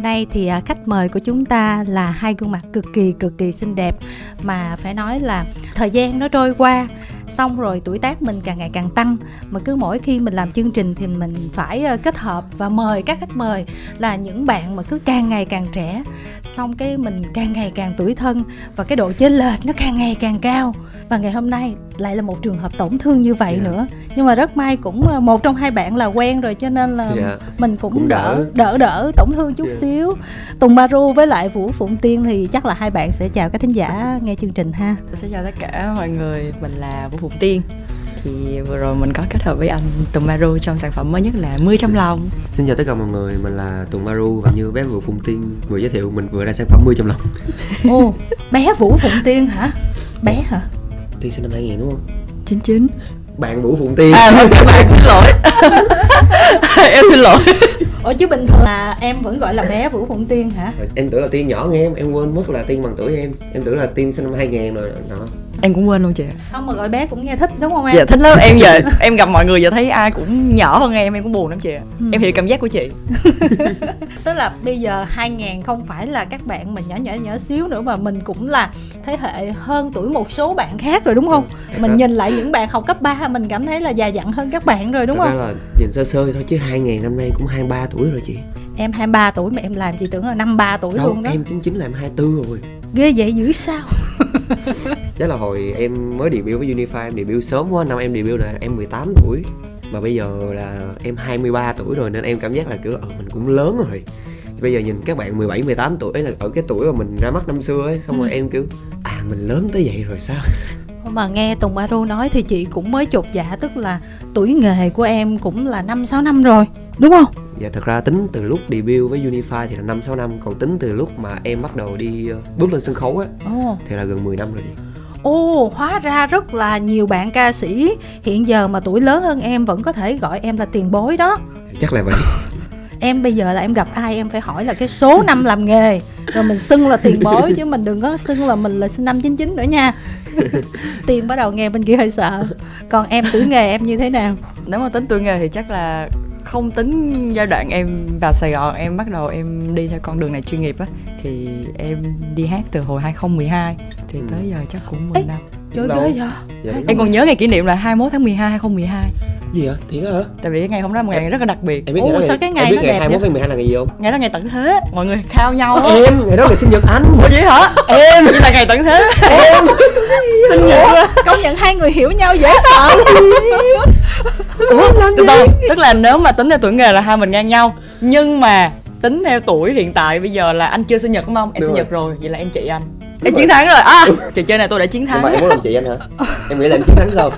hôm nay thì à, khách mời của chúng ta là hai gương mặt cực kỳ cực kỳ xinh đẹp. Mà phải nói là thời gian nó trôi qua, xong rồi tuổi tác mình càng ngày càng tăng. Mà cứ mỗi khi mình làm chương trình thì mình phải à, kết hợp và mời các khách mời là những bạn mà cứ càng ngày càng trẻ. Xong cái mình càng ngày càng tuổi thân và cái độ chênh lệch nó càng ngày càng cao và ngày hôm nay lại là một trường hợp tổn thương như vậy Dạ. nữa nhưng mà rất may cũng ờ, một trong hai bạn là quen rồi cho nên là Dạ. mình cũng, Cũng đỡ đỡ. đỡ đỡ tổn thương chút Dạ. xíu Tùng Maru với lại Vũ Phụng Tiên thì chắc là hai bạn sẽ chào các thính giả nghe chương trình ha Xin chào tất cả mọi người, mình là Vũ Phụng Tiên Thì vừa rồi mình có kết hợp với anh Tùng Maru trong sản phẩm mới nhất là Mưa trong lòng Xin chào tất cả mọi người, mình là Tùng Maru và như bé vừa Phụng Tiên vừa giới thiệu mình vừa ra sản phẩm 10 trong lòng. Ồ, bé Vũ Phụng Tiên hả? Bé hả? Tiên sinh năm 2000 đúng không? 99 Bạn Vũ Phụng Tiên. À vâng, các bạn xin lỗi Em xin lỗi Ủa chứ bình thường là em vẫn gọi là bé Vũ Phụng Tiên hả? Em tưởng là Tiên nhỏ nghe em, em quên mất là Tiên bằng tuổi em. Em tưởng là Tiên sinh năm 2000 rồi đó. Em cũng quên luôn chị Không mà gọi bé cũng nghe thích đúng không em? Dạ thích lắm, em giờ em gặp mọi người giờ thấy ai cũng nhỏ hơn em, em cũng buồn lắm chị ạ. Ừ. Em hiểu cảm giác của chị Tức là bây giờ 2000 không phải là các bạn mà nhỏ nhỏ nhỏ xíu nữa mà mình cũng là thế hệ hơn tuổi một số bạn khác rồi đúng không? Ừ, Mình thật ra- nhìn lại những bạn học cấp 3 mình cảm thấy là già dặn hơn các bạn rồi đúng Thật không? ra là nhìn sơ sơ thôi chứ 2000 năm nay cũng 23 tuổi rồi chị. Em 23 tuổi mà em làm chị tưởng là 53 tuổi Đâu, luôn đó. em 99 là em 24 rồi. Ghê vậy dữ sao? Chắc là hồi em mới debut với Unify em debut sớm quá, năm em debut là em 18 tuổi. Mà bây giờ là em 23 tuổi rồi nên em cảm giác là kiểu ờ mình cũng lớn rồi. Bây giờ nhìn các bạn 17 18 tuổi là ở cái tuổi mà mình ra mắt năm xưa ấy, xong rồi Ừ. em kiểu à mình lớn tới vậy rồi sao? Mà nghe Tùng Baro nói thì chị cũng mới chột dạ tức là tuổi nghề của em cũng là 5 6 năm rồi, đúng không? Dạ thật ra tính từ lúc debut với Unify thì là 5 6 năm, còn tính từ lúc mà em bắt đầu đi ờ, bước lên sân khấu á Ồ. thì là gần 10 năm rồi. chị. Ồ, hóa ra rất là nhiều bạn ca sĩ hiện giờ mà tuổi lớn hơn em vẫn có thể gọi em là tiền bối đó. Chắc là vậy. Em bây giờ là em gặp ai em phải hỏi là cái số năm làm nghề rồi mình xưng là tiền bối chứ mình đừng có xưng là mình là sinh năm 99 nữa nha. Tiền bắt đầu nghe bên kia hơi sợ. Còn em tuổi nghề em như thế nào? Nếu mà tính tuổi nghề thì chắc là không tính giai đoạn em vào Sài Gòn, em bắt đầu em đi theo con đường này chuyên nghiệp á, thì em đi hát từ hồi 2012 thì Ừ. tới giờ chắc cũng 10 Ê. năm. Trời ơi vậy. Dạ, Em còn nhớ ngày kỷ niệm là 21 tháng 12 2012 gì hả? Thiệt hả? Tại vì cái ngày hôm đó là một ngày rất là đặc biệt Em biết Ồ, ngày đó sao ngày- cái ngày em biết nó ngày đẹp 21 vậy? tháng 12 là ngày gì không? Ngày đó ngày tận thế Mọi người khao nhau á Em, ngày đó là sinh nhật anh. Ủa vậy hả? Em Vậy là ngày tận thế Em. Ủa, công nhận hai người hiểu nhau dễ sợ Ủa, từ từ Tức là nếu mà tính theo tuổi nghề là hai mình ngang nhau Nhưng mà tính theo tuổi hiện tại bây giờ là anh chưa sinh nhật đúng không? Em Đúng sinh rồi. nhật rồi, vậy là em chị anh Em chiến thắng rồi, à Trò chơi này tôi đã chiến Nhưng thắng mà em muốn làm chị anh hả? Em nghĩ là em chiến thắng sao?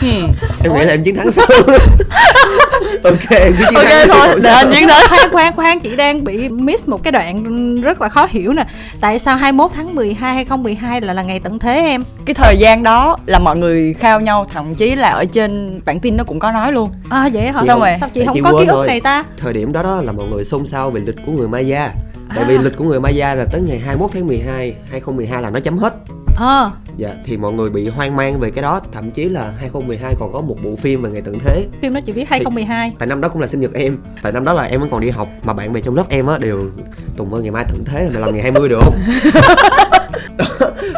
Hmm. Em nghĩ là em chiến thắng sao? ok, em cứ chiến Ok thắng. thôi, để sao? anh chiến thắng khoan khoan khoan chị đang bị miss một cái đoạn rất là khó hiểu nè tại sao 21 tháng 12 2012 là là ngày tận thế em Cái thời gian đó là mọi người khao nhau Thậm chí là ở trên bản tin nó cũng có nói luôn à vậy hả không- rồi. sao chị không chị có ký ức này ta Thời điểm đó đó là mọi người xôn xao về lịch của người Maya Tại À. vì lịch của người Maya là tới ngày 21 tháng 12 2012 là nó chấm hết. Ờ. Dạ, thì mọi người bị hoang mang về cái đó Thậm chí là 2012 còn có một bộ phim về ngày tận thế. Phim đó chị biết 2012 Tại năm đó cũng là sinh nhật em. Tại năm đó là em vẫn còn đi học Mà bạn bè trong lớp em á đều Tùng ơi ngày mai tận thế rồi mày làm ngày 20 được. Không? đó,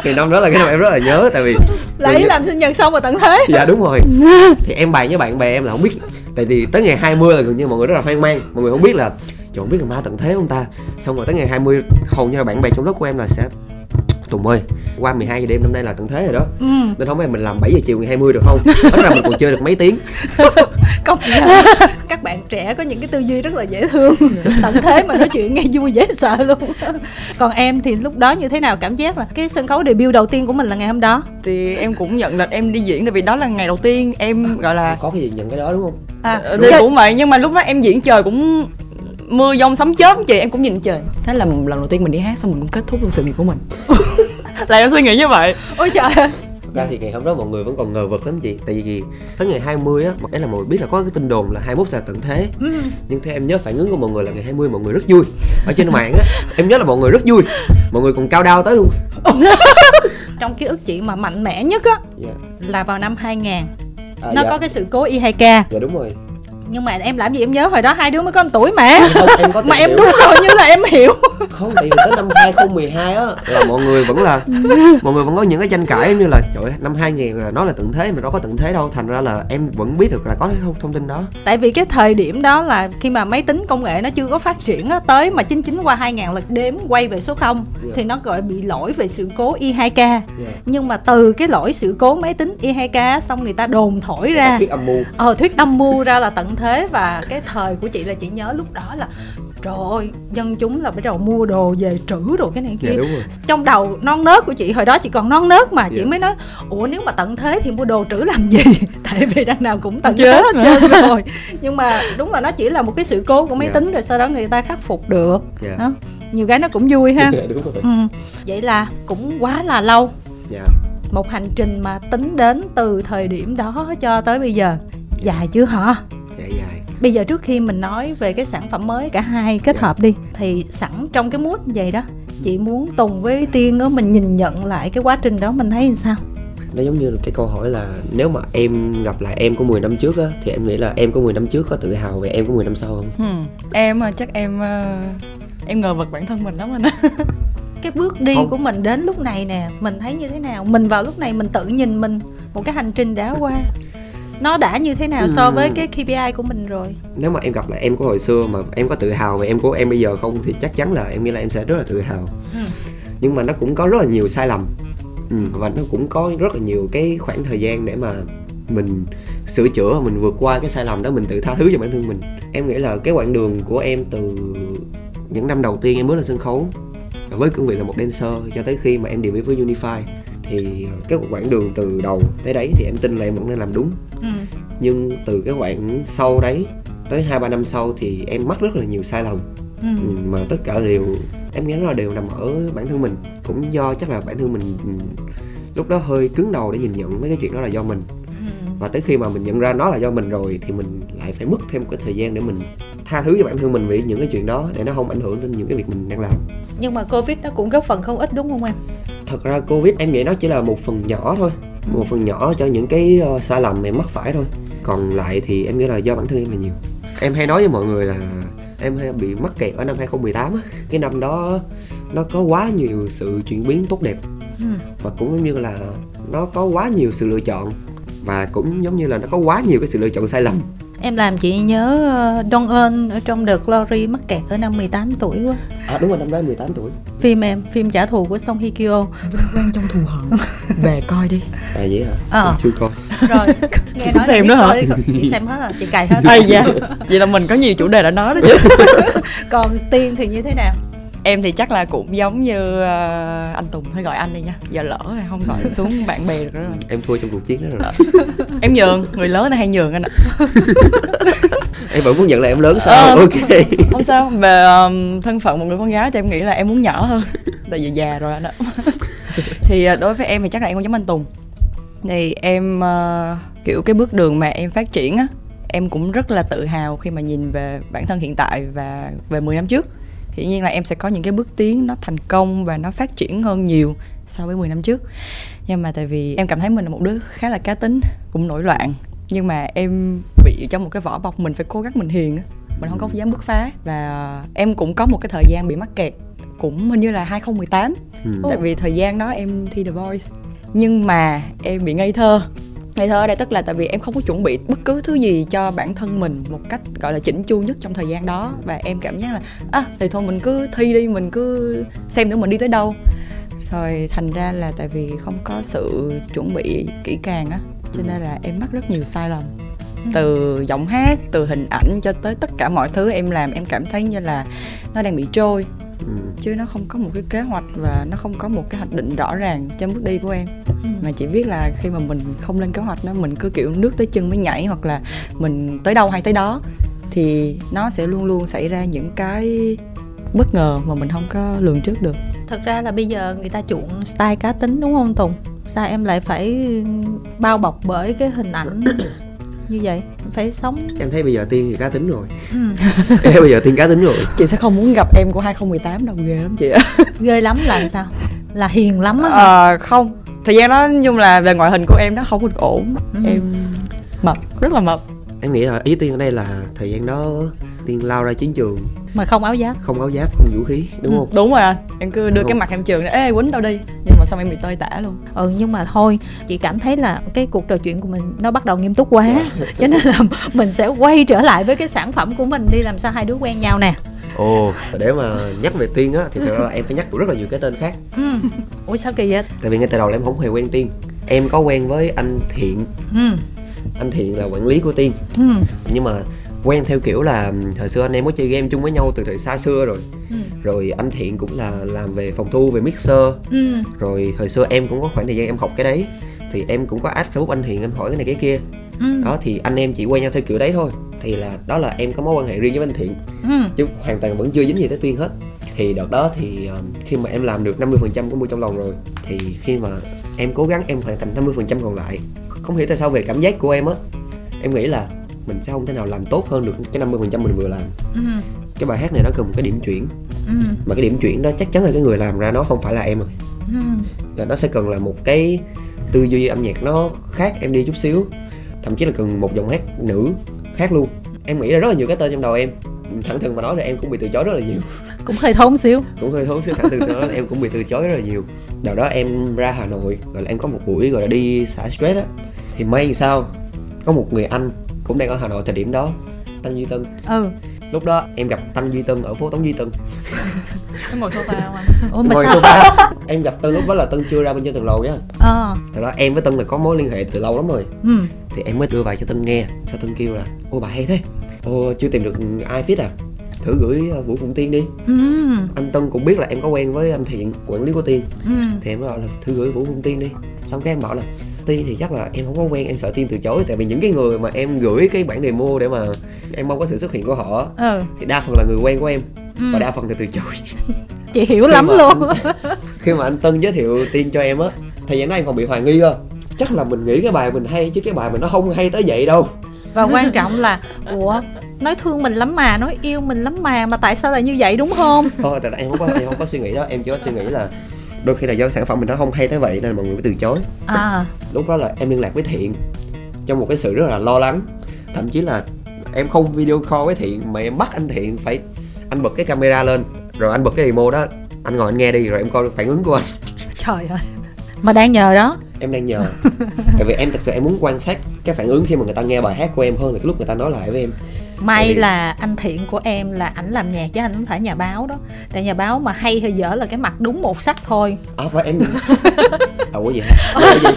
thì năm đó là cái năm em rất là nhớ Tại vì lấy làm sinh nhật xong rồi tận thế. Dạ đúng rồi. Thì em bàn với bạn bè em là không biết. Tại vì tới ngày 20 là gần như mọi người rất là hoang mang. Mọi người không biết là Trời không biết là ma tận thế không ta? Xong rồi tới ngày 20 Hầu như là bạn bè trong lớp của em là sẽ Tùng ơi Qua 12 giờ đêm năm nay là tận thế rồi đó. Ừ. Nên không biết mình làm 7 giờ chiều ngày 20 được không? Ít ra mình còn chơi được mấy tiếng. Công nhận các bạn trẻ có những cái tư duy rất là dễ thương. Tận thế mà nói chuyện nghe vui dễ sợ luôn. Còn em thì lúc đó như thế nào? Cảm giác là cái sân khấu debut đầu tiên của mình là ngày hôm đó. Thì em cũng nhận lịch em đi diễn Tại vì đó là ngày đầu tiên em gọi là Có cái gì nhận cái đó đúng không? À, Ờ, thì cũng vậy nhưng mà lúc đó em diễn trời cũng mưa dông sấm chớp chị em cũng nhìn trời. Thế là lần đầu tiên mình đi hát xong mình cũng kết thúc luôn sự nghiệp của mình. Là em suy nghĩ như vậy. Ôi trời. Ra thì ngày hôm đó mọi người vẫn còn ngờ vực lắm chị. Tại vì tới ngày 20 á ấy là mọi người biết là có cái tin đồn là 21 sẽ là tận thế. Ừ. Nhưng theo em nhớ phản ứng của mọi người là ngày 20 mọi người rất vui. Ở trên mạng á Em nhớ là mọi người rất vui. Mọi người còn cao đao tới luôn. Trong ký ức chị mà mạnh mẽ nhất á Dạ. là vào năm 2000 à, nó dạ. có cái sự cố Y2K Dạ đúng rồi nhưng mà em làm gì em nhớ hồi đó hai đứa mới có một tuổi mà. Không em có mà em hiểu. đúng rồi như là em hiểu. Không tại vì tới năm 2012 á là mọi người vẫn là mọi người vẫn có những cái tranh cãi như là trời ơi, năm 2000 là nó là tận thế mà đâu có tận thế đâu. Thành ra là em vẫn biết được là có cái thông, tin đó. Tại vì cái thời điểm đó là khi mà máy tính công nghệ nó chưa có phát triển á, tới mà 99 qua 2000 là đếm quay về số 0 Yeah. thì nó gọi bị lỗi về sự cố i2k nhưng mà từ cái lỗi sự cố máy tính i2k á, xong người ta đồn thổi ra. thuyết âm mưu. Ờ thuyết âm mưu ra là tận thế và cái thời của chị là chị nhớ lúc đó là trời ơi dân chúng là bắt đầu mua đồ về trữ đồ cái này dạ kia. đúng rồi. Trong đầu non nớt của chị hồi đó chị còn non nớt mà chị Dạ. mới nói ủa nếu mà tận thế thì mua đồ trữ làm gì? Tại vì đằng nào cũng tận thế Chết hết trơn rồi. Nhưng mà đúng là nó chỉ là một cái sự cố của máy Dạ. tính rồi sau đó người ta khắc phục được. Dạ. Đó. Nhiều cái nó cũng vui ha. Dạ đúng rồi. Ừ. vậy là cũng quá là lâu. Dạ. Một hành trình mà tính đến từ thời điểm đó cho tới bây giờ. Dài chưa hả dạ dài bây giờ trước khi mình nói về cái sản phẩm mới cả hai kết Dạ. hợp đi thì sẵn trong cái mood vậy đó chị muốn tùng với tiên á mình nhìn nhận lại cái quá trình đó mình thấy sao nó giống như là cái câu hỏi là nếu mà em gặp lại em của 10 năm trước á thì em nghĩ là em của 10 năm trước có tự hào về em của 10 năm sau không Hmm. em à, chắc em à, em ngờ vực bản thân mình lắm anh á cái bước đi Không. của mình đến lúc này nè mình thấy như thế nào mình vào lúc này mình tự nhìn mình một cái hành trình đã qua nó đã như thế nào so với Ừm. cái KPI của mình rồi? Nếu mà em gặp lại em của hồi xưa mà em có tự hào về em của em bây giờ không thì chắc chắn là em nghĩ là em sẽ rất là tự hào. Ừ. nhưng mà nó cũng có rất là nhiều sai lầm. Ừ, và nó cũng có rất là nhiều cái khoảng thời gian để mà mình sửa chữa mình vượt qua cái sai lầm đó mình tự tha thứ cho bản thân mình. Em nghĩ là cái quãng đường của em từ những năm đầu tiên em bước lên sân khấu với cương vị là một dancer cho tới khi mà em debut với Unify thì cái quãng đường từ đầu tới đấy thì em tin là em vẫn đang làm đúng ừ. nhưng từ cái quãng sau đấy tới hai ba năm sau thì em mắc rất là nhiều sai lầm Ừ. ừ, mà tất cả đều em nghĩ là đều nằm ở bản thân mình cũng do chắc là bản thân mình ừ, lúc đó hơi cứng đầu để nhìn nhận mấy cái chuyện đó là do mình Ừ. và tới khi mà mình nhận ra nó là do mình rồi thì mình lại phải mất thêm một cái thời gian để mình tha thứ cho bản thân mình vì những cái chuyện đó để nó không ảnh hưởng đến những cái việc mình đang làm nhưng mà covid nó cũng góp phần không ít đúng không em thật ra covid em nghĩ nó chỉ là một phần nhỏ thôi một phần nhỏ cho những cái ờ, sai lầm em mắc phải thôi. Còn lại thì em nghĩ là do bản thân em là nhiều. Em hay nói với mọi người là em hay bị mắc kẹt ở năm 2018 á. Cái năm đó nó có quá nhiều sự chuyển biến tốt đẹp. Ừ. và cũng giống như là nó có quá nhiều sự lựa chọn. Và cũng giống như là nó có quá nhiều cái sự lựa chọn sai lầm em làm chị nhớ ờ, Don Eun ở trong The Glory mắc kẹt ở năm 18 tuổi quá. À đúng rồi năm đó em 18 tuổi. Phim em phim trả thù của Song Hye Kyo. Quen trong thù hận. Về coi đi. À vậy hả? Ờ. Em chưa coi. Rồi. Nghe nói xem nữa hả? chị xem hết rồi chị cài hết ai da vậy là mình có nhiều chủ đề đã nói đó chứ. Còn tiên thì như thế nào em thì chắc là cũng giống như ờ, anh Tùng phải gọi anh đi nha. Giờ lỡ rồi không gọi xuống bạn bè được nữa rồi. Em thua trong cuộc chiến đó rồi. Em nhường người lớn này hay nhường anh ạ. Em vẫn muốn nhận là em lớn sao? Ờ. ok. không sao về um, thân phận một người con gái thì em nghĩ là em muốn nhỏ hơn. Tại vì già rồi anh ạ. Thì uh, đối với em thì chắc là em cũng giống anh Tùng. Thì em uh, kiểu cái bước đường mà em phát triển á em cũng rất là tự hào khi mà nhìn về bản thân hiện tại và về 10 năm trước thì dĩ nhiên là em sẽ có những cái bước tiến nó thành công và nó phát triển hơn nhiều so với 10 năm trước. Nhưng mà tại vì em cảm thấy mình là một đứa khá là cá tính cũng nổi loạn. Nhưng mà em bị trong một cái vỏ bọc mình phải cố gắng mình hiền mình không có dám bứt phá. Và em cũng có một cái thời gian bị mắc kẹt cũng hình như là 2018 ừ. tại vì thời gian đó em thi The Voice. Nhưng mà em bị ngây thơ ngây thơ ở đây tức là tại vì em không có chuẩn bị bất cứ thứ gì cho bản thân mình một cách gọi là chỉnh chu nhất trong thời gian đó. Và em cảm giác là à thì thôi mình cứ thi đi mình cứ xem thử mình đi tới đâu. Rồi thành ra là tại vì không có sự chuẩn bị kỹ càng á cho nên là em mắc rất nhiều sai lầm. Từ giọng hát từ hình ảnh cho tới tất cả mọi thứ em làm em cảm thấy như là nó đang bị trôi Ừ. chứ nó không có một cái kế hoạch và nó không có một cái hoạch định rõ ràng cho bước đi của em Ừ. mà chỉ biết là khi mà mình không lên kế hoạch đó mình cứ kiểu nước tới chân mới nhảy hoặc là mình tới đâu hay tới đó thì nó sẽ luôn luôn xảy ra những cái bất ngờ mà mình không có lường trước được thật ra là bây giờ người ta chuộng style cá tính đúng không tùng sao em lại phải bao bọc bởi cái hình ảnh như vậy phải sống em thấy bây giờ tiên thì cá tính rồi. Ừ. em thấy bây giờ tiên cá tính rồi. Chị sẽ không muốn gặp em của 2018 đâu ghê lắm chị ạ. Ghê lắm là sao? Là hiền lắm á? Ờ, không. Thời gian đó nói chung là về ngoại hình của em nó không có được ổn. Ừ. em mập rất là mập. Em nghĩ là ý tiên ở đây là thời gian đó tiên lao ra chiến trường. Mà không áo giáp. Không áo giáp không vũ khí đúng Ừ. không? Đúng rồi anh em cứ đưa Đúng cái không? mặt em trường ê quýnh tao đi. Nhưng mà xong em bị tơi tả luôn. Ừ nhưng mà thôi chị cảm thấy là cái cuộc trò chuyện của mình nó bắt đầu nghiêm túc quá. Cho nên là mình sẽ quay trở lại với cái sản phẩm của mình đi làm sao hai đứa quen nhau nè. Ồ để mà nhắc về tiên á thì thật ra là em phải nhắc rất là nhiều cái tên khác. Ừ. ủa sao kỳ vậy? Tại vì ngay từ đầu là em không hề quen tiên. Em có quen với anh thiện. Ừ. anh thiện là quản lý của tiên. Ừ. nhưng mà quen theo kiểu là hồi xưa anh em có chơi game chung với nhau từ thời xa xưa rồi Ừ. rồi anh thiện cũng là làm về phòng thu về mixer Ừ. rồi thời xưa em cũng có khoảng thời gian em học cái đấy thì em cũng có add facebook anh thiện em hỏi cái này cái kia Ừ. đó thì anh em chỉ quen nhau theo kiểu đấy thôi thì là đó là em có mối quan hệ riêng với anh thiện Ừ. chứ hoàn toàn vẫn chưa dính gì tới tiên hết thì đợt đó thì khi mà em làm được 50% của mua trong lòng rồi thì khi mà em cố gắng em hoàn thành 50% còn lại không hiểu tại sao về cảm giác của em á em nghĩ là mình sẽ không thể nào làm tốt hơn được cái 50% mình vừa làm. Ừ. cái bài hát này nó cần một cái điểm chuyển. Ừ. mà cái điểm chuyển đó chắc chắn là cái người làm ra nó không phải là em rồi. Ừ. là nó sẽ cần là một cái tư duy âm nhạc nó khác em đi chút xíu. Thậm chí là cần một dòng hát nữ khác luôn. Em nghĩ là rất là nhiều cái tên trong đầu em. Thẳng thừng mà nói là em cũng bị từ chối rất là nhiều. Cũng hơi thốn xíu. Cũng hơi thốn xíu thẳng thừng nói là em cũng bị từ chối rất là nhiều. Đợt đó em ra hà nội gọi là em có một buổi gọi là đi xả stress á. Thì may sao có một người anh cũng đang ở hà nội thời điểm đó tăng duy tân. Ừ. Lúc đó em gặp tăng duy tân ở phố tống duy tân. Cái ngồi sofa không anh? Ủa ngồi sao? sofa. Em gặp tân lúc đó là tân chưa ra bên trên tầng lầu nhá. Ờ. Thật đó em với tân là có mối liên hệ từ lâu lắm rồi. Ừ. Thì em mới đưa bài cho tân nghe sao tân kêu là ô bài hay thế. Ô chưa tìm được ai fit à. Thử gửi uh, vũ phụng tiên đi. Ừ. Anh tân cũng biết là em có quen với anh thiện quản lý của tiên. Ừ. Thì em bảo là thử gửi vũ phụng tiên đi. Xong cái em bảo là tiên thì chắc là em không có quen em sợ tiên từ chối. Tại vì những cái người mà em gửi cái bản demo để mà em mong có sự xuất hiện của họ ừ. thì đa phần là người quen của em. Ừ. và đa phần là từ chối. Chị hiểu Khi lắm luôn. khi mà anh tân giới thiệu tiên cho em á thời gian đó em còn bị hoài nghi cơ. Chắc là mình nghĩ cái bài mình hay chứ cái bài mình nó không hay tới vậy đâu. Và quan trọng là ủa nói thương mình lắm mà nói yêu mình lắm mà mà tại sao lại như vậy đúng không? Thôi tại em không có em không có suy nghĩ đó. Em chỉ có suy nghĩ là đôi khi là do sản phẩm mình nó không hay tới vậy nên mọi người mới từ chối. À. Lúc đó là em liên lạc với thiện trong một cái sự rất là lo lắng. Thậm chí là em không video call với thiện mà em bắt anh thiện phải anh bật cái camera lên rồi anh bật cái demo đó. Anh ngồi anh nghe đi rồi em coi phản ứng của anh. Trời ơi. Mà đang nhờ đó. Em đang nhờ. Tại vì em thật sự em muốn quan sát cái phản ứng khi mà người ta nghe bài hát của em hơn là cái lúc người ta nói lại với em may là anh thiện của em là ảnh làm nhạc chứ anh không phải nhà báo đó. Tại nhà báo mà hay hay dở là cái mặt đúng một sắc thôi. À và em à ủa gì hả? Gì?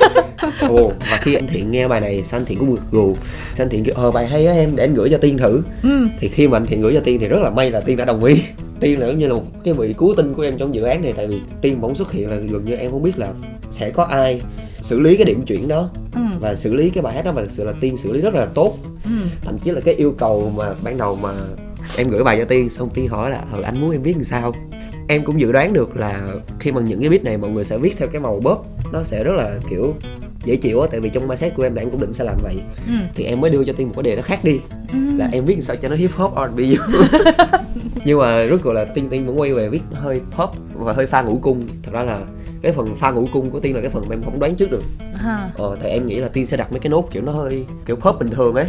ồ và khi anh thiện nghe bài này sao anh thiện cũng gật gù sao anh thiện kêu ờ bài hay á em để anh gửi cho tiên thử. Ừ. Thì khi mà anh thiện gửi cho tiên thì rất là may là tiên đã đồng ý. Tiên là giống như là một cái vị cứu tinh của em trong dự án này tại vì tiên bỗng xuất hiện là gần như em không biết là sẽ có ai xử lý cái điểm chuyển đó. Ừ. Và xử lý cái bài hát đó và thực sự là tiên xử lý rất là tốt. Ừ. Thậm chí là cái yêu cầu mà ban đầu mà em gửi bài cho tiên xong tiên hỏi là ừ anh muốn em viết làm sao? Em cũng dự đoán được là khi mà những cái beat này mọi người sẽ viết theo cái màu bóp nó sẽ rất là kiểu dễ chịu á tại vì trong mindset của em là em cũng định sẽ làm vậy. Ừ. Thì em mới đưa cho tiên một cái đề nó khác đi ừ. là em viết sao cho nó hip hop R&B. Nhưng mà rốt cuộc là tiên tiên vẫn quay về viết hơi pop và hơi pha ngũ cung. Thật ra là cái phần pha ngũ cung của tiên là cái phần mà em không đoán trước được. Ha. Ờ tại em nghĩ là tiên sẽ đặt mấy cái nốt kiểu nó hơi kiểu pop bình thường ấy.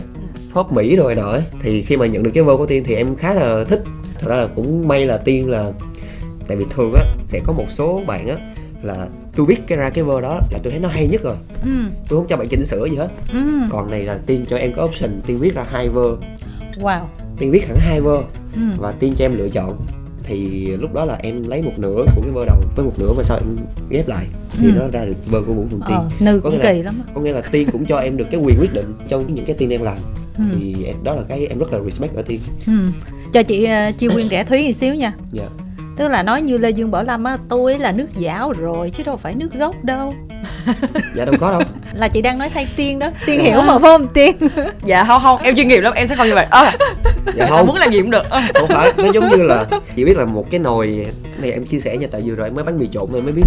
Pop mỹ rồi nọ ấy. Thì khi mà nhận được cái vô của tiên thì em khá là thích. Thật ra là cũng may là tiên là tại vì thường á sẽ có một số bạn á là tôi viết cái ra cái vơ đó là tôi thấy nó hay nhất rồi. Ừ. Tôi không cho bạn chỉnh sửa gì hết. Ừ. Còn này là tiên cho em có option tiên viết ra hai vơ wow. Tiên viết hẳn hai vơ ừ. Và tiên cho em lựa chọn thì lúc đó là em lấy một nửa của cái vơ đầu với một nửa vơ sau em ghép lại. Thì Ừ. nó ra được vơ của vũ thuần tiên. Ờ nữ Có cũng nghĩa là- kỳ lắm á. có nghĩa là tiên cũng cho em được cái quyền quyết định trong những cái tiên em làm. Ừ. Thì em, đó là cái em rất là respect ở tiên ừ. Cho chị uh, chi quyên rẻ thúy một xíu nha. Dạ. Tức là nói như lê dương bảo lâm á tôi là nước dảo rồi chứ đâu phải nước gốc đâu. Dạ đâu có đâu. Là chị đang nói thay tiên đó. Tiên hiểu mà phải không tiên? Dạ không không em chuyên nghiệp lắm em sẽ không như vậy. À, dạ em không. muốn làm gì cũng được. Không phải nó giống như là chỉ biết là một cái nồi này em chia sẻ nha tại vừa rồi em mới bánh mì trộn em mới biết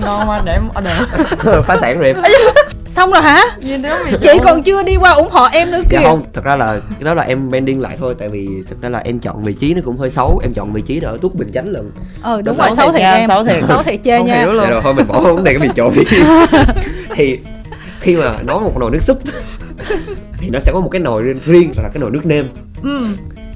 ngon mà để em order. Rồi phá sản rồi em. Xong rồi hả? Chị còn chưa đi qua ủng hộ em nữa kìa. dạ không thật ra là cái đó là em bending lại thôi tại vì thực ra là em chọn vị trí nó cũng hơi xấu em chọn vị trí ở tuốt bình chánh lận ờ đúng rồi xấu thiệt nha, em. xấu thiệt. xấu thiệt chê Không nha. hiểu luôn. dạ rồi thôi mình bỏ vấn đề cái mì trộn đi. Thì khi mà nấu một nồi nước súp thì nó sẽ có một cái nồi riêng- là cái nồi nước nêm. Ừ.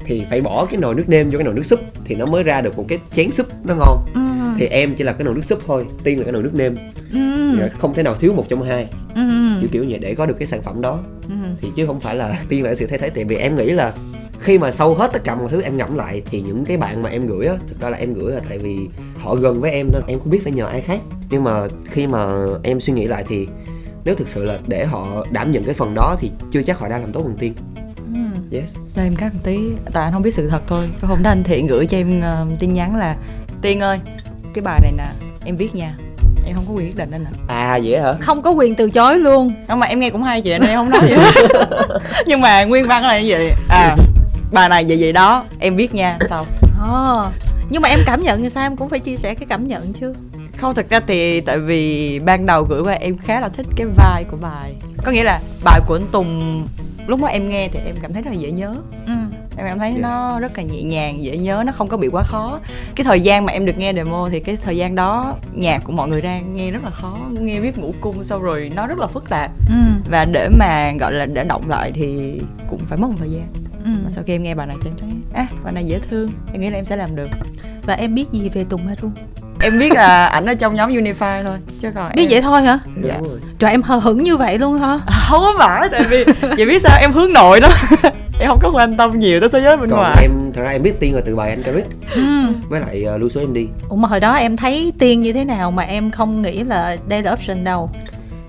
Thì phải bỏ cái nồi nước nêm vô cái nồi nước súp thì nó mới ra được một cái chén súp nó ngon. Ừ. Thì em chỉ là cái nồi nước súp thôi tiên là cái nồi nước nêm. Ừ. Không thể nào thiếu một trong hai. Ừ. Kiểu kiểu vậy để có được cái sản phẩm đó. Ừ. Thì chứ không phải là tiên là sự thay thế. Tại vì em nghĩ là khi mà sau hết tất cả mọi thứ em ngẫm lại thì những cái bạn mà em gửi á thực ra là em gửi là tại vì họ gần với em nên em không biết phải nhờ ai khác. Nhưng mà khi mà em suy nghĩ lại thì nếu thực sự là để họ đảm nhận cái phần đó thì chưa chắc họ đang làm tốt bằng tiên. Ừ. Yes. Cho em cắt một tí. Tại anh không biết sự thật thôi. Cái hôm đó anh Thiện gửi cho em ờ, tin nhắn là Tiên ơi Cái bài này nè Em viết nha. Em không có quyền quyết định nên nè à vậy hả? Không có quyền từ chối luôn. Nhưng mà em nghe cũng hay chị nên em không nói gì hết Nhưng mà nguyên văn là như vậy. À Bài này vậy vậy đó. Em viết nha Sau. Ồ, nhưng mà em cảm nhận thì sao? Em cũng phải chia sẻ cái cảm nhận chứ Không thật ra thì tại vì ban đầu gửi qua em khá là thích cái vibe của bài. Có nghĩa là bài của anh Tùng lúc đó em nghe thì em cảm thấy rất là dễ nhớ. Ừ. Em cảm thấy Dạ. nó rất là nhẹ nhàng dễ nhớ nó không có bị quá khó. Cái thời gian mà em được nghe demo thì cái thời gian đó nhạc của mọi người ra nghe rất là khó. Nghe viết ngủ cung xong rồi nó rất là phức tạp. Ừ. Và để mà gọi là để động lại thì cũng phải mất một thời gian. Ừ. Mà sau khi em nghe bài này thì em thấy à bài này dễ thương em nghĩ là em sẽ làm được. Và em biết gì về Tùng Haru em biết là ảnh ở trong nhóm Unify thôi chứ còn biết em... vậy thôi hả? Dạ. Rồi. trời em hờ hững như vậy luôn hả? Không có phải tại vì chị biết sao em hướng nội đó em không có quan tâm nhiều tới thế giới bên còn ngoài. em thật ra em biết tiên là từ bài anh Carrick ừ với lại uh, lưu số em đi. Ủa mà hồi đó em thấy tiên như thế nào mà em không nghĩ là đây là option đâu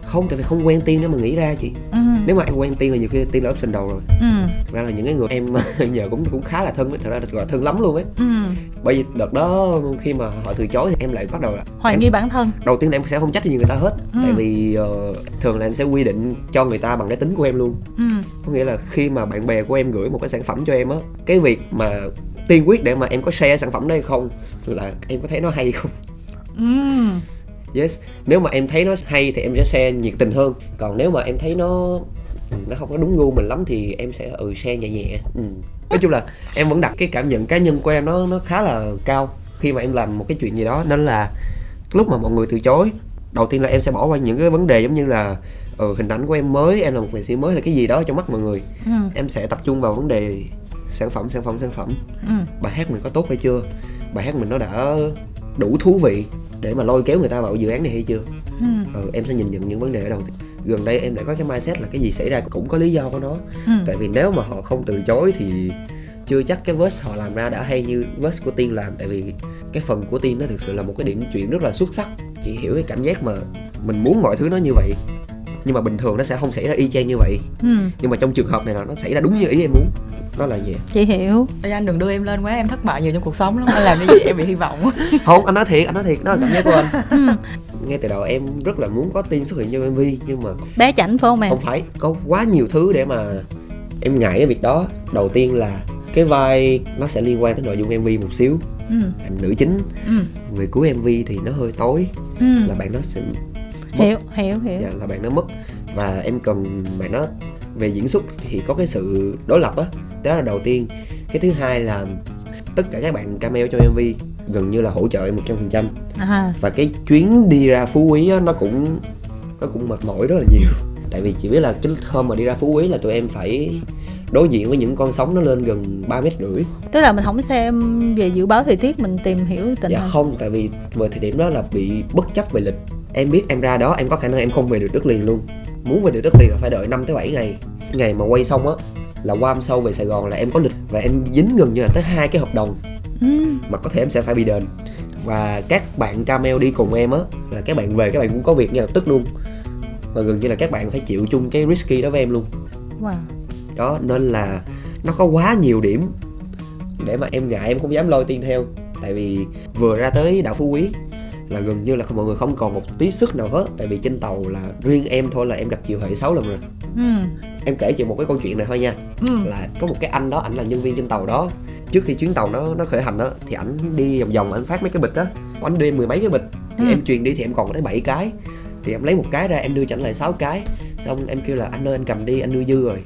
không tại vì không quen tiên nếu mà nghĩ ra chị. Ừ. Nếu mà em quen tiên là nhiều khi tiên là option đầu rồi. Ừ. Ra là những cái người em nhờ cũng cũng khá là thân thật ra gọi là thân lắm luôn ấy. Ừ. Bởi vì đợt đó khi mà họ từ chối thì em lại bắt đầu là hoài em, nghi bản thân. Đầu tiên là em sẽ không trách gì người ta hết. Ừ. tại vì ờ, thường là em sẽ quy định cho người ta bằng cái tính của em luôn. Ừ. Có nghĩa là khi mà bạn bè của em gửi một cái sản phẩm cho em á cái việc mà tiên quyết để mà em có share sản phẩm đó hay không là em có thấy nó hay không? Ừ yes. Nếu mà em thấy nó hay thì em sẽ share nhiệt tình hơn. Còn nếu mà em thấy nó nó không có đúng gu mình lắm thì em sẽ ừ share nhẹ nhẹ. Ừ. nói chung là em vẫn đặt cái cảm nhận cá nhân của em nó nó khá là cao khi mà em làm một cái chuyện gì đó. Nên là lúc mà mọi người từ chối đầu tiên là em sẽ bỏ qua những cái vấn đề giống như là ừ, hình ảnh của em mới em là một nghệ sĩ mới là cái gì đó trong mắt mọi người. Ừ. Em sẽ tập trung vào vấn đề sản phẩm sản phẩm sản phẩm. Ừ. Bài hát mình có tốt hay chưa? Bài hát mình nó đã đủ thú vị để mà lôi kéo người ta vào dự án này hay chưa? Ừ. Ừ, em sẽ nhìn nhận những vấn đề ở đầu tiên. Gần đây em lại có cái mindset là cái gì xảy ra cũng có lý do của nó. Ừ. Tại vì nếu mà họ không từ chối thì chưa chắc cái verse họ làm ra đã hay như verse của tiên làm. Tại vì cái phần của tiên nó thực sự là một cái điểm chuyển rất là xuất sắc. Chị hiểu cái cảm giác mà mình muốn mọi thứ nó như vậy nhưng mà bình thường nó sẽ không xảy ra y chang như vậy. Ừ. Nhưng mà trong trường hợp này là nó xảy ra đúng như ý em muốn nó là vậy chị hiểu. Ê, anh đừng đưa em lên quá em thất bại nhiều trong cuộc sống lắm. Anh làm cái gì em bị hy vọng. Không anh nói thiệt anh nói thiệt đó là cảm giác của anh. Ừ. Ngay từ đầu em rất là muốn có tiên xuất hiện trong mv nhưng mà bé chảnh phải không em? không phải có quá nhiều thứ để mà em ngại cái việc đó. Đầu tiên là cái vai nó sẽ liên quan tới nội dung mv một xíu. Ừ. Nữ chính. Ừ. Người cuối mv thì nó hơi tối. Ừ. Là bạn nó sẽ hiểu hiểu hiểu. Dạ, là bạn nó mất. Và em cần bạn nó về diễn xuất thì có cái sự đối lập á đó là đầu tiên. Cái thứ hai là tất cả các bạn cameo trong mv gần như là hỗ trợ em một trăm phần trăm. À và cái chuyến đi ra phú quý á, nó cũng nó cũng mệt mỏi rất là nhiều. Tại vì chị biết là cái hôm mà đi ra phú quý là tụi em phải đối diện với những con sóng nó lên gần 3 mét rưỡi. Tức là mình không xem về dự báo thời tiết mình tìm hiểu tình dạ hình không tại vì về thời điểm đó là bị bất chấp về lịch. Em biết em ra đó em có khả năng em không về được đất liền luôn. Muốn về được đất liền là phải đợi 5 tới 7 ngày ngày mà quay xong á là qua hôm sau về Sài Gòn là em có lịch và em dính gần như là tới hai cái hợp đồng ừ. mà có thể em sẽ phải bị đền. Và các bạn camel đi cùng em á là các bạn về các bạn cũng có việc ngay lập tức luôn. Và gần như là các bạn phải chịu chung cái risky đó với em luôn. Wow. Đó nên là nó có quá nhiều điểm để mà em ngại em không dám lôi tiên theo. Tại vì vừa ra tới đảo phú quý là gần như là mọi người không còn một tí sức nào hết. Tại vì trên tàu là riêng em thôi là em gặp chiều hệ 6 lần rồi ừ. Em kể chị một cái câu chuyện này thôi nha. Ừ. Là có một cái anh đó ảnh là nhân viên trên tàu đó. Trước khi chuyến tàu nó nó khởi hành đó thì ảnh đi vòng vòng ảnh phát mấy cái bịch đó ảnh đưa em mười mấy cái bịch. Thì Ừ. em truyền đi thì em còn có tới 7 cái. Thì em lấy một cái ra em đưa cho ảnh lại 6 cái. Xong em kêu là anh ơi anh cầm đi anh đưa dư rồi.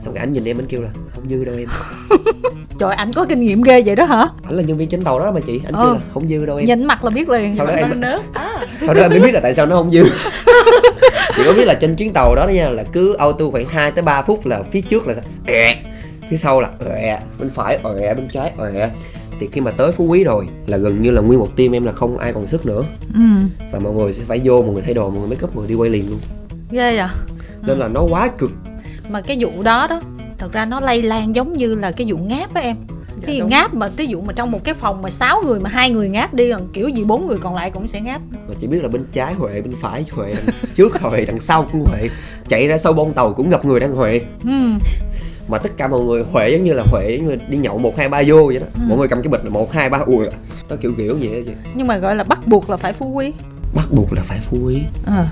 Xong cái ảnh nhìn em anh kêu là không dư đâu em. Trời ảnh có kinh nghiệm ghê vậy đó hả? Ảnh là nhân viên trên tàu đó mà chị. Anh Ờ. kêu là không dư đâu em. Nhìn mặt là biết liền. Sau đó em nớp sau đó em mới biết là tại sao nó không dư chị có biết là trên chuyến tàu đó đó nha là cứ auto khoảng 2 tới 3 phút là phía trước là ẹ phía sau là ẹ bên phải ẹ bên trái ẹ. Thì khi mà tới phú quý rồi là gần như là nguyên một team em là không ai còn sức nữa. Ừ. Và mọi người sẽ phải vô mọi người thay đồ mọi người make up mọi người đi quay liền luôn. Ghê vậy? Nên là nó quá cực. Mà cái vụ đó đó thật ra nó lây lan giống như là cái vụ ngáp á em cái đúng. ngáp mà ví dụ mà trong một cái phòng mà sáu người mà hai người ngáp đi còn kiểu gì bốn người còn lại cũng sẽ ngáp. Mà chỉ biết là bên trái huệ bên phải huệ đằng trước huệ đằng sau cũng huệ. Chạy ra sau bông tàu cũng gặp người đang huệ. Ừ mà tất cả mọi người huệ giống như là huệ giống như đi nhậu một hai ba vô vậy đó. Ừ. mọi người cầm cái bịch là một hai ba ui nó kiểu kiểu vậy đó chị. Nhưng mà gọi là bắt buộc là phải phú quý. Bắt buộc là phải phú quý. Ờ.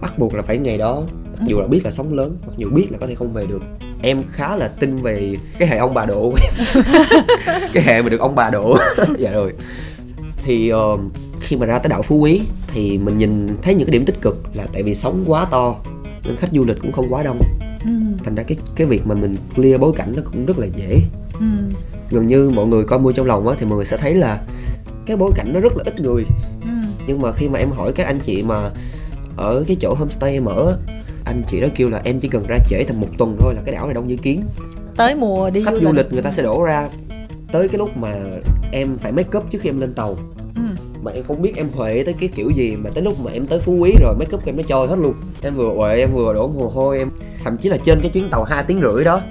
Bắt buộc là phải ngày đó dù là biết là sống lớn mặc dù biết là có thể không về được em khá là tin về cái hệ ông bà độ. Cái hệ mà được ông bà độ. Dạ rồi. Thì ờ, khi mà ra tới đảo phú quý thì mình nhìn thấy những cái điểm tích cực là tại vì sóng quá to nên khách du lịch cũng không quá đông. Ừ. Thành ra cái cái việc mà mình clear bối cảnh nó cũng rất là dễ. Ừ. Gần như mọi người coi mua trong lòng á thì mọi người sẽ thấy là cái bối cảnh nó rất là ít người. Ừ. Nhưng mà khi mà em hỏi các anh chị mà ở cái chỗ homestay em ở anh chị đó kêu là em chỉ cần ra trễ tầm một tuần thôi là cái đảo này đông như kiến. Tới mùa đi khách du lịch. người ta sẽ đổ ra tới cái lúc mà em phải make up trước khi em lên tàu. Ừ. Mà em không biết em huệ tới cái kiểu gì mà tới lúc mà em tới phú quý rồi make up em nó trôi hết luôn. Em vừa huệ em vừa đổ mồ hôi em thậm chí là trên cái chuyến tàu 2 tiếng rưỡi đó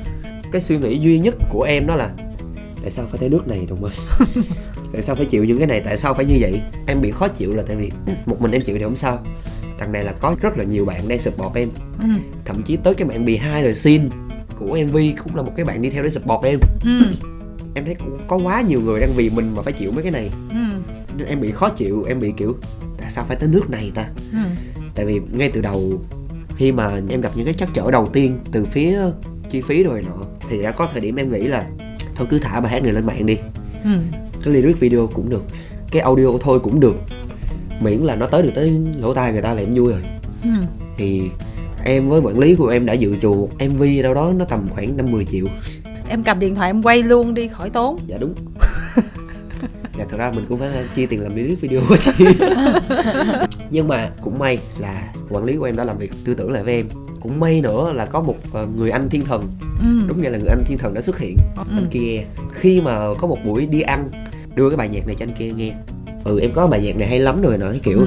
cái suy nghĩ duy nhất của em đó là tại sao phải tới nước này tùng ơi? Tại sao phải chịu những cái này? Tại sao phải như vậy? Em bị khó chịu là tại vì một mình em chịu thì không sao đằng này là có rất là nhiều bạn đang support em. Ừ. Thậm chí tới cái bạn bị hai lời xin của mv cũng là một cái bạn đi theo để support em. Ừ. Em thấy cũng có quá nhiều người đang vì mình mà phải chịu mấy cái này. Ừ. Nên em bị khó chịu em bị kiểu tại sao phải tới nước này ta? Ừ. Tại vì ngay từ đầu khi mà em gặp những cái trắc trở đầu tiên từ phía chi phí rồi nọ thì đã có thời điểm em nghĩ là thôi cứ thả bài hát này lên mạng đi. Ừ. Cái lyric video cũng được cái audio thôi cũng được miễn là nó tới được tới lỗ tai người ta là em vui rồi. Ừ. Thì em với quản lý của em đã dự trù mv đâu đó nó tầm khoảng năm 10 triệu. Em cầm điện thoại em quay luôn đi khỏi tốn. Dạ đúng. Dạ thật ra mình cũng phải chi tiền làm lyric video chị. Nhưng mà cũng may là quản lý của em đã làm việc tư tưởng lại với em. Cũng may nữa là có một ờ, người anh thiên thần. Ừ. Đúng nghĩa là người anh thiên thần đã xuất hiện. Ừ. anh kia. Khi mà có một buổi đi ăn đưa cái bài nhạc này cho anh kia nghe ừ em có bài nhạc này hay lắm rồi nói kiểu. Ừ.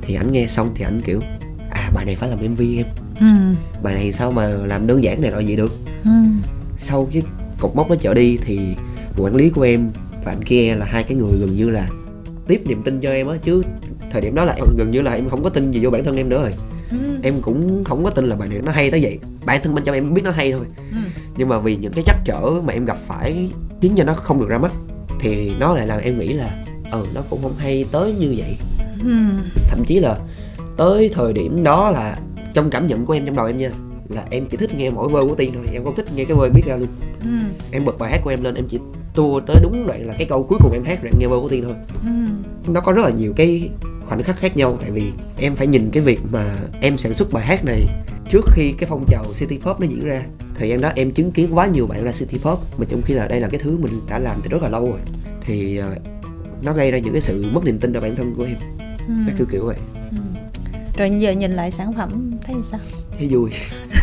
Thì anh nghe xong thì anh kiểu à bài này phải làm mv em. Ừ. Bài này sao mà làm đơn giản này rồi vậy được? Ừ. Sau cái cột mốc đó trở đi thì quản lý của em và anh kia là hai cái người gần như là tiếp niềm tin cho em á chứ thời điểm đó là em gần như là em không có tin gì vô bản thân em nữa rồi. Ừ. Em cũng không có tin là bài này nó hay tới vậy. Bản thân bên trong em biết nó hay thôi. Ừ. Nhưng mà vì những cái trắc trở mà em gặp phải khiến cho nó không được ra mắt thì nó lại làm em nghĩ là ừ nó cũng không hay tới như vậy. Ừ. Thậm chí là tới thời điểm đó là trong cảm nhận của em trong đầu em nha là em chỉ thích nghe mỗi vơ của tiên thôi em không thích nghe cái vơ biết ra luôn. Ừ. Em bật bài hát của em lên em chỉ tua tới đúng đoạn là cái câu cuối cùng em hát rồi em nghe vơ của tiên thôi. Ừ. Nó có rất là nhiều cái khoảnh khắc khác nhau tại vì em phải nhìn cái việc mà em sản xuất bài hát này trước khi cái phong trào city pop nó diễn ra. Thời gian đó em chứng kiến quá nhiều bạn ra city pop mà trong khi là đây là cái thứ mình đã làm từ rất là lâu rồi. Thì ờ, nó gây ra những cái sự mất niềm tin vào bản thân của em. Ừ. Nó kiểu kiểu vậy. Ừ. rồi giờ nhìn lại sản phẩm thấy sao? Thấy vui.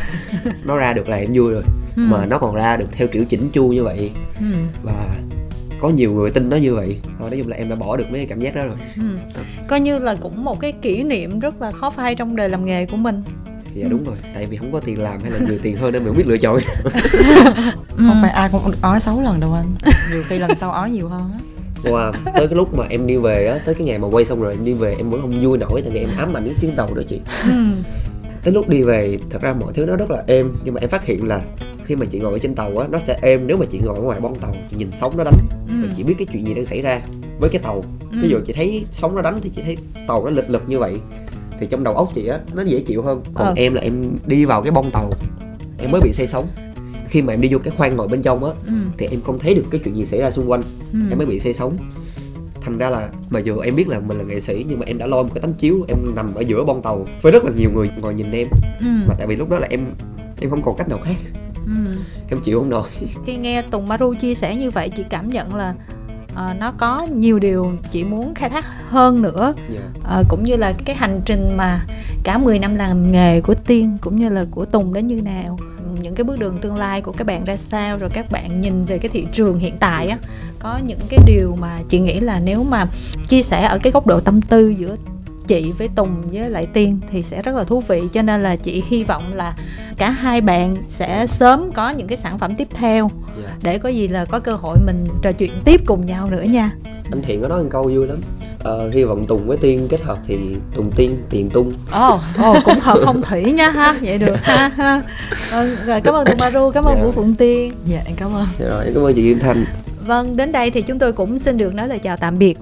Nó ra được là em vui rồi. Ừ. mà nó còn ra được theo kiểu chỉnh chu như vậy. Ừ. Và có nhiều người tin nó như vậy. Thôi nói chung là em đã bỏ được mấy cái cảm giác đó rồi. Ừ. Coi như là cũng một cái kỷ niệm rất là khó phai trong đời làm nghề của mình. Dạ đúng rồi. Tại vì không có tiền làm hay là nhiều tiền hơn nên mình không biết lựa chọn. Không phải ai cũng ói 6 lần đâu anh. Nhiều khi lần sau ói nhiều hơn á wow, tới cái lúc mà em đi về á tới cái ngày mà quay xong rồi em đi về em vẫn không vui nổi tại vì em ám ảnh cái chuyến tàu đó chị. Ừ. Tới lúc đi về thật ra mọi thứ nó rất là êm nhưng mà em phát hiện là khi mà chị ngồi ở trên tàu á nó sẽ êm nếu mà chị ngồi ở ngoài bong tàu chị nhìn sóng nó đánh. Ừ. và chị biết cái chuyện gì đang xảy ra với cái tàu. Ví dụ chị thấy sóng nó đánh thì chị thấy tàu nó lịch lực như vậy thì trong đầu óc chị á nó dễ chịu hơn. Còn Ờ. em là em đi vào cái bong tàu em mới bị say sóng khi mà em đi vô cái khoang ngồi bên trong á ừ. thì em không thấy được cái chuyện gì xảy ra xung quanh. Ừ. Em mới bị say sóng. Thành ra là mà dù em biết là mình là nghệ sĩ nhưng mà em đã lôi một cái tấm chiếu em nằm ở giữa bong tàu với rất là nhiều người ngồi nhìn em. Ừ. Mà tại vì lúc đó là em em không còn cách nào khác. Ừ. Em chịu không nổi. Khi nghe Tùng Maru chia sẻ như vậy chị cảm nhận là uh, nó có nhiều điều chị muốn khai thác hơn nữa. Dạ. Uh, cũng như là cái hành trình mà cả 10 năm làm nghề của tiên cũng như là của tùng đến như nào những cái bước đường tương lai của các bạn ra sao rồi các bạn nhìn về cái thị trường hiện tại á có những cái điều mà chị nghĩ là nếu mà chia sẻ ở cái góc độ tâm tư giữa chị với Tùng với lại Tiên thì sẽ rất là thú vị. Cho nên là chị hy vọng là cả hai bạn sẽ sớm có những cái sản phẩm tiếp theo dạ. để có gì là có cơ hội mình trò chuyện tiếp cùng nhau nữa nha. Anh Thiện có nói một câu vui lắm ờ, hy vọng Tùng với Tiên kết hợp thì Tùng Tiên tiền tung. Ồ ồ cũng hợp phong thủy nha ha. Vậy được ha ha. Vâng, rồi cảm ơn Tùng Maru cảm ơn Dạ. Vũ Phụng Tiên. Dạ em cảm ơn. Dạ rồi em cảm ơn chị Kim Thanh. Vâng đến đây thì chúng tôi cũng xin được nói lời chào tạm biệt